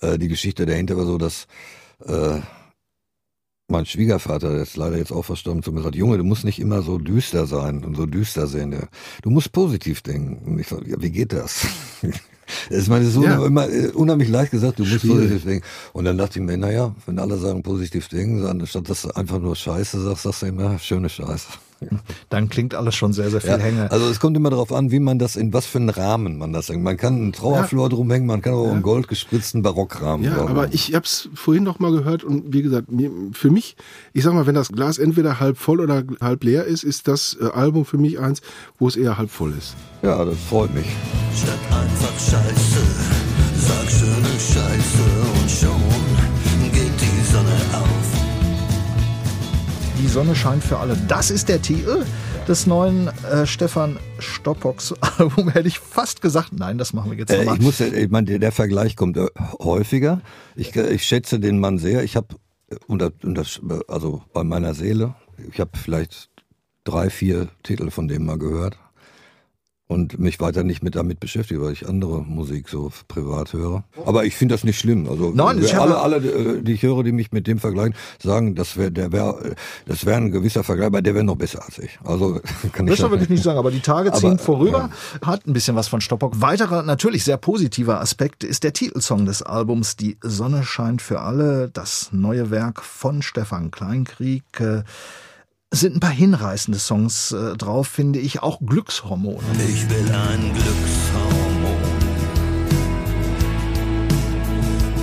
Äh, Die Geschichte dahinter war so, dass mein Schwiegervater, der ist leider jetzt auch verstorben, zu mir sagt, Junge, du musst nicht immer so düster sein und so düster sehen. Du musst positiv denken. Und ich sage, ja, wie geht das? Das ist meine so Ja. immer äh, unheimlich leicht gesagt, du musst Schwierig. positiv denken. Und dann dachte ich mir, naja, wenn alle sagen positiv denken, anstatt dass du einfach nur Scheiße sagst, sagst du immer schöne Scheiße. dann klingt alles schon sehr, sehr viel Ja, Hänge. also es kommt immer darauf an, wie man das, in was für einen Rahmen man das hängt. Man kann einen Trauerflor drumhängen, man kann auch einen goldgespritzten Barockrahmen. Ja, drauf aber ich habe es vorhin noch mal gehört und wie gesagt, für mich, ich sag mal, wenn das Glas entweder halb voll oder halb leer ist, ist das äh, Album für mich eins, wo es eher halb voll ist. Ja, das freut mich. Statt einfach Scheiße, sag schöne Scheiße und schon Die Sonne scheint für alle. Das ist der Titel des neuen äh, Stefan Stoppocks Album. Hätte ich fast gesagt, nein, das machen wir jetzt Äh, nochmal. ich muss, ja- ich meine, der, der Vergleich kommt äh, häufiger. Ich, äh, ich schätze den Mann sehr. Ich habe, also bei meiner Seele, ich habe vielleicht drei, vier Titel von dem mal gehört und mich weiter nicht mit damit beschäftigt, weil ich andere Musik so privat höre. Aber ich finde das nicht schlimm. Also Nein, ich alle, alle, äh, die ich höre, die mich mit dem vergleichen, sagen, das wäre, der wäre, das wäre ein gewisser Vergleich, aber der wäre noch besser als ich. Also kann ich Das will ich nicht sagen, aber die Tage ziehen Aber, vorüber. Hat ein bisschen was von Stoppock. Weiterer, natürlich sehr positiver Aspekt ist der Titelsong des Albums Die Sonne scheint für alle. Das neue Werk von Stefan Kleinkrieg. Äh, sind ein paar hinreißende Songs äh, drauf, finde ich. Auch Glückshormone. Ich will ein Glückshormon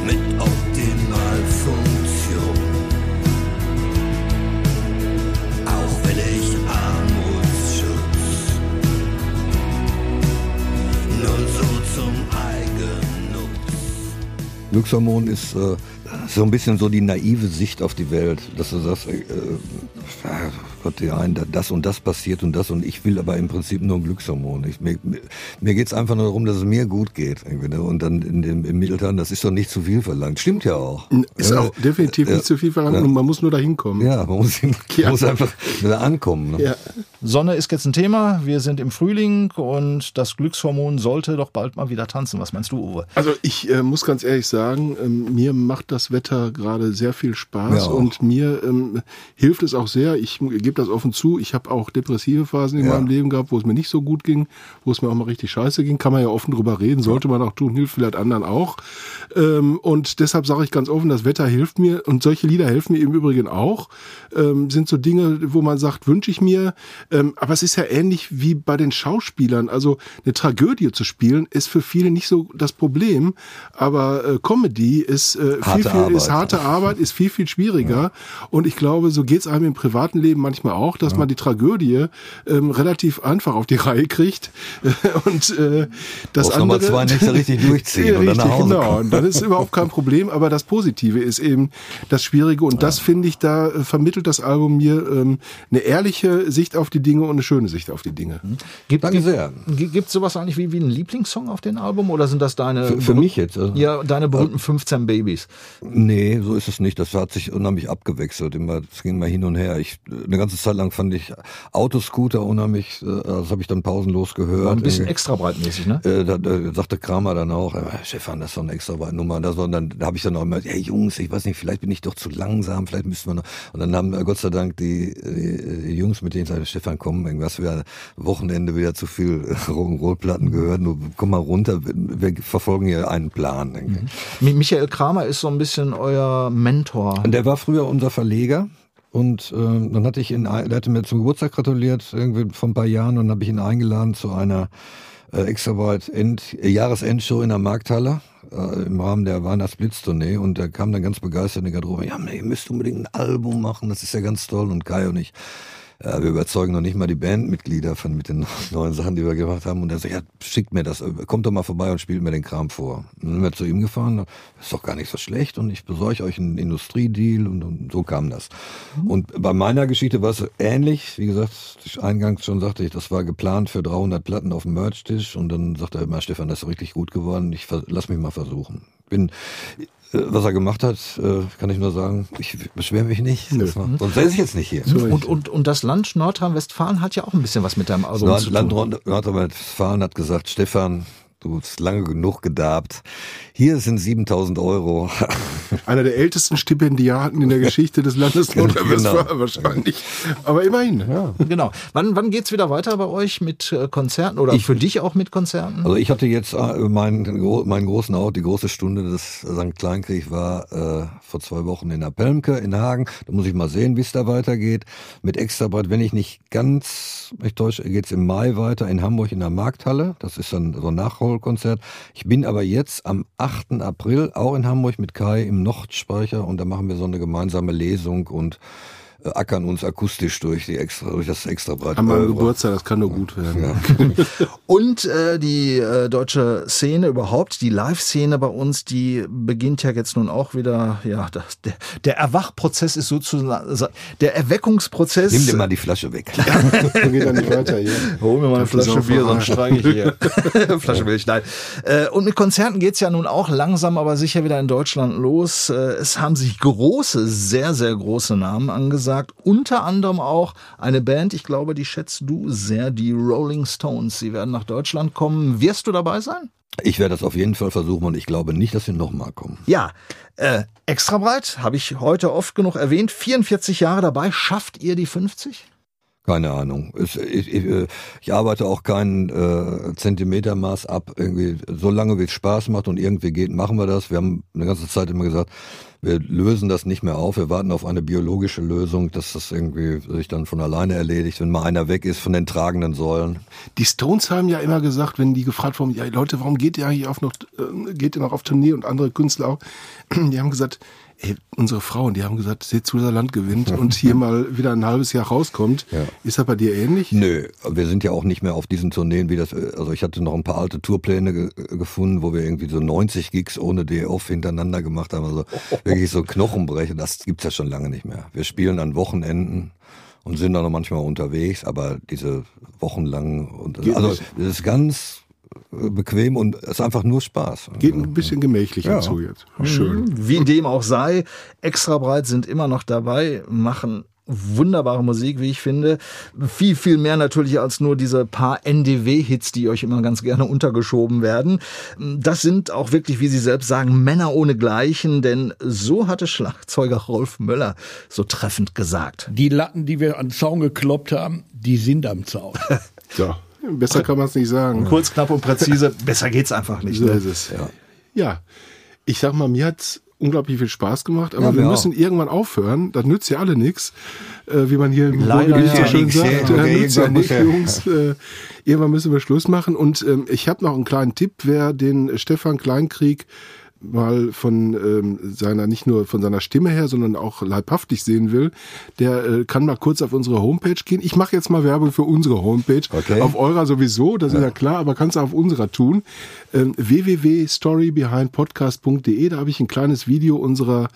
mit Optimalfunktion. Auch will ich Armutsschutz, nur so zum Eigennutz. Glückshormon ist äh, so ein bisschen so die naive Sicht auf die Welt, dass du sagst, äh, äh, Gott, ja, ein, das und das passiert und das und ich will aber im Prinzip nur ein Glückshormon. Ich, mir mir- mir geht's einfach nur darum, dass es mir gut geht. Irgendwie, ne? Und dann in dem, im Mittelteil, das ist doch nicht zu viel verlangt. Stimmt ja auch. Ist ja, auch definitiv ja, nicht zu viel verlangt ja. und man muss nur dahin kommen. Ja, man muss, Ja. muss einfach da ankommen. Ne? Ja. Sonne ist jetzt ein Thema. Wir sind im Frühling und das Glückshormon sollte doch bald mal wieder tanzen. Was meinst du, Uwe? Also ich äh, muss ganz ehrlich sagen, ähm, mir macht das Wetter gerade sehr viel Spaß und mir ähm, hilft es auch sehr. Ich gebe gebe das offen zu. Ich habe auch depressive Phasen in Ja. meinem Leben gehabt, wo es mir nicht so gut ging, wo es mir auch mal richtig scheiße ging. Kann man ja offen drüber reden, sollte man auch tun, hilft vielleicht anderen auch. Ähm, und deshalb sage ich ganz offen, das Wetter hilft mir und solche Lieder helfen mir im Übrigen auch. Ähm, sind so Dinge, wo man sagt, wünsche ich mir. Ähm, aber es ist ja ähnlich wie bei den Schauspielern. Also eine Tragödie zu spielen ist für viele nicht so das Problem, aber äh, Comedy ist äh, viel, Harte viel ist Arbeit. harte Arbeit, ist viel, viel schwieriger. Und ich glaube, so geht's einem im privaten Leben manchmal auch, dass man die Tragödie ähm, relativ einfach auf die Reihe kriegt. Und äh, das Brauchst andere. zwei Nächte richtig durchziehen Ja, und dann richtig, nach Hause genau. kommen. Und dann ist überhaupt kein Problem. Aber das Positive ist eben das Schwierige. Und das finde ich, da äh, vermittelt das Album mir ähm, eine ehrliche Sicht auf die Dinge und eine schöne Sicht auf die Dinge. Gibt Danke sehr. Gibt es sowas eigentlich wie, wie einen Lieblingssong auf dem Album oder sind das deine Für, für mich jetzt. Also, ja deine berühmten 15 Babys? Nee, so ist es nicht. Das hat sich unheimlich abgewechselt. Immer, es ging mal hin und her. Ich, eine ganze Zeit lang fand ich Autoscooter unheimlich, äh, das habe ich dann pausenlos gehört. War ein bisschen extra breitmäßig, ne? Äh, da, da sagte Kramer dann auch, äh, Stefan, das ist doch eine extra Nummer. Und das, und dann da habe ich dann auch immer, hey Jungs, ich weiß nicht, vielleicht bin ich doch zu langsam, vielleicht müssten wir noch. Und dann haben äh, Gott sei Dank die, die, die Jungs, mit denen ich sagte, Stefan, komm, irgendwas wieder Wochenende wieder zu viel Rock'n'Roll-Platten gehört. Nur komm mal runter, wir verfolgen hier einen Plan. Mi- Michael Kramer ist so ein bisschen euer Mentor. Und der war früher unser Verleger. Und ähm, dann hatte ich ihn, der hatte mir zum Geburtstag gratuliert, irgendwie vor ein paar Jahren, und habe ich ihn eingeladen zu einer äh, Extraweit End, äh, Jahresendshow in der Markthalle äh, im Rahmen der Weihnachtsblitztournee. Und der kam dann ganz begeistert in die Garderobe, ja, ihr müsst unbedingt ein Album machen, das ist ja ganz toll und Kai und ich äh, wir überzeugen noch nicht mal die Bandmitglieder von mit den neuen Sachen, die wir gemacht haben. Und er sagt, ja, schickt mir das, äh, kommt doch mal vorbei und spielt mir den Kram vor. Und dann sind wir zu ihm gefahren, das ist doch gar nicht so schlecht und ich besorge euch einen Industriedeal und, und so kam das. Und bei meiner Geschichte war es ähnlich, wie gesagt, eingangs schon sagte ich, das war geplant für 300 Platten auf dem Merch-Tisch und dann sagte er immer, Stefan, das ist richtig gut geworden, ich lass mich mal versuchen. Bin äh, was er gemacht hat, äh, kann ich nur sagen, ich beschwere mich nicht. War, sonst wäre ich jetzt nicht hier. Und, und, und das Land Nordrhein-Westfalen hat ja auch ein bisschen was mit deinem Album Nord- zu Land tun. Nord- Nordrhein-Westfalen hat gesagt, Stefan, du hast lange genug gedarbt. Hier sind 7000 Euro. Einer der ältesten Stipendiaten in der Geschichte des Landes Genau. Nordrhein-Westfalen wahrscheinlich. Aber immerhin, ja. Genau. Wann, wann geht's wieder weiter bei euch mit äh, Konzerten oder für dich auch mit Konzerten? Also ich hatte jetzt äh, meinen, meinen großen Out, die große Stunde des St. Kleinkrieg war äh, vor zwei Wochen in der Pelmke in Hagen. Da muss ich mal sehen, wie es da weitergeht. Mit Extrabreit, wenn ich nicht ganz mich täusche, geht's im Mai weiter in Hamburg in der Markthalle. Das ist dann so ein Nachholkonzert. Ich bin aber jetzt am 8. April auch in Hamburg mit Kai im Nordspeicher und da machen wir so eine gemeinsame Lesung und ackern uns akustisch durch die extra durch das Extrabreit. An meinem. Geburtstag, das kann nur gut werden. Ja. Und äh, die äh, deutsche Szene überhaupt, die Live-Szene bei uns, die beginnt ja jetzt nun auch wieder, ja, das, der, der Erwachprozess ist sozusagen, der Erweckungsprozess. Nimm dir mal die Flasche weg. Geht er nicht weiter hier. Hol mir mal eine Flasche Bier, sonst streike ich hier. Flasche Milch, nein. Äh, Und mit Konzerten geht's ja nun auch langsam, aber sicher wieder in Deutschland los. Äh, Es haben sich große, sehr, sehr große Namen angesagt. Unter anderem auch eine Band, ich glaube, die schätzt du sehr, die Rolling Stones. Sie werden nach Deutschland kommen. Wirst du dabei sein? Ich werde das auf jeden Fall versuchen und ich glaube nicht, dass sie nochmal kommen. Ja, äh, extra breit, habe ich heute oft genug erwähnt. 44 Jahre dabei. Schafft ihr die 50? Keine Ahnung. Ich, ich, äh, ich arbeite auch kein äh, Zentimetermaß ab. Irgendwie, so lange wie es Spaß macht und irgendwie geht, machen wir das. Wir haben eine ganze Zeit immer gesagt, wir lösen das nicht mehr auf. Wir warten auf eine biologische Lösung, dass das irgendwie sich dann von alleine erledigt, wenn mal einer weg ist von den tragenden Säulen. Die Stones haben ja immer gesagt, wenn die gefragt wurden, ja Leute, warum geht ihr eigentlich auf noch, äh, geht ihr noch auf Tournee und andere Künstler auch, die haben gesagt, ey, unsere Frauen, die haben gesagt, seht zu, unser Land gewinnt und hier mal wieder ein halbes Jahr rauskommt. Ja. Ist das bei dir ähnlich? Nö, wir sind ja auch nicht mehr auf diesen Tourneen, wie das, also ich hatte noch ein paar alte Tourpläne ge gefunden, wo wir irgendwie so 90 Gigs ohne Day-Off hintereinander gemacht haben, also wirklich so Knochenbrechen, das gibt's ja schon lange nicht mehr. Wir spielen an Wochenenden und sind dann noch manchmal unterwegs, aber diese wochenlangen, also das ist ganz äh, bequem und es ist einfach nur Spaß. Geht ein bisschen gemächlicher Ja. zu jetzt. Schön. Wie dem auch sei, extra breit sind immer noch dabei, machen wunderbare Musik, wie ich finde. Viel, viel mehr natürlich als nur diese paar NDW-Hits, die euch immer ganz gerne untergeschoben werden. Das sind auch wirklich, wie Sie selbst sagen, Männer ohne Gleichen, denn so hatte Schlagzeuger Rolf Möller so treffend gesagt. Die Latten, die wir an den Zaun gekloppt haben, die sind am Zaun. So, besser kann man es nicht sagen. Kurz, knapp und präzise, besser geht's einfach nicht. So ne? ist es. Ja. ja, ich sag mal, mir hat's unglaublich viel Spaß gemacht, aber Ja, wir mir müssen irgendwann aufhören. Das nützt ja alle nichts, äh, wie man hier im Ruhrgebiet so schön sagt. ja. Äh, Okay, nützt ja nicht, Jungs. Äh, irgendwann müssen wir Schluss machen. Und ähm, ich habe noch einen kleinen Tipp, wer den Stefan Kleinkrieg mal von ähm, seiner, nicht nur von seiner Stimme her, sondern auch leibhaftig sehen will, der äh, kann mal kurz auf unsere Homepage gehen. Ich mache jetzt mal Werbung für unsere Homepage. Okay. Auf eurer sowieso, das ist ja klar, aber kannst du auf unserer tun. Ähm, www.storybehindpodcast.de, da habe ich ein kleines Video unserer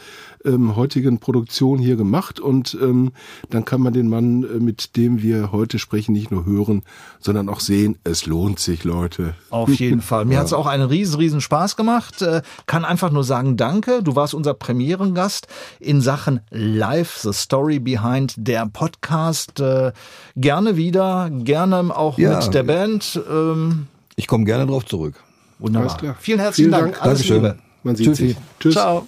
ähm, heutigen Produktion hier gemacht und ähm, dann kann man den Mann, äh, mit dem wir heute sprechen, nicht nur hören, sondern auch sehen. Es lohnt sich, Leute. Auf jeden Fall. Mir hat's auch einen riesen, riesen Spaß gemacht. Äh, Kann einfach nur sagen, danke. Du warst unser Premierengast in Sachen Live, The Story Behind der Podcast. Äh, Gerne wieder, gerne auch Ja. mit der Band. Ähm, Ich komme gerne drauf zurück. Wunderbar. Alles klar. Vielen herzlichen Vielen Dank. Dank. Alles Dankeschön. Liebe. Man sieht Tschüssi. sich. Tschüss. Ciao.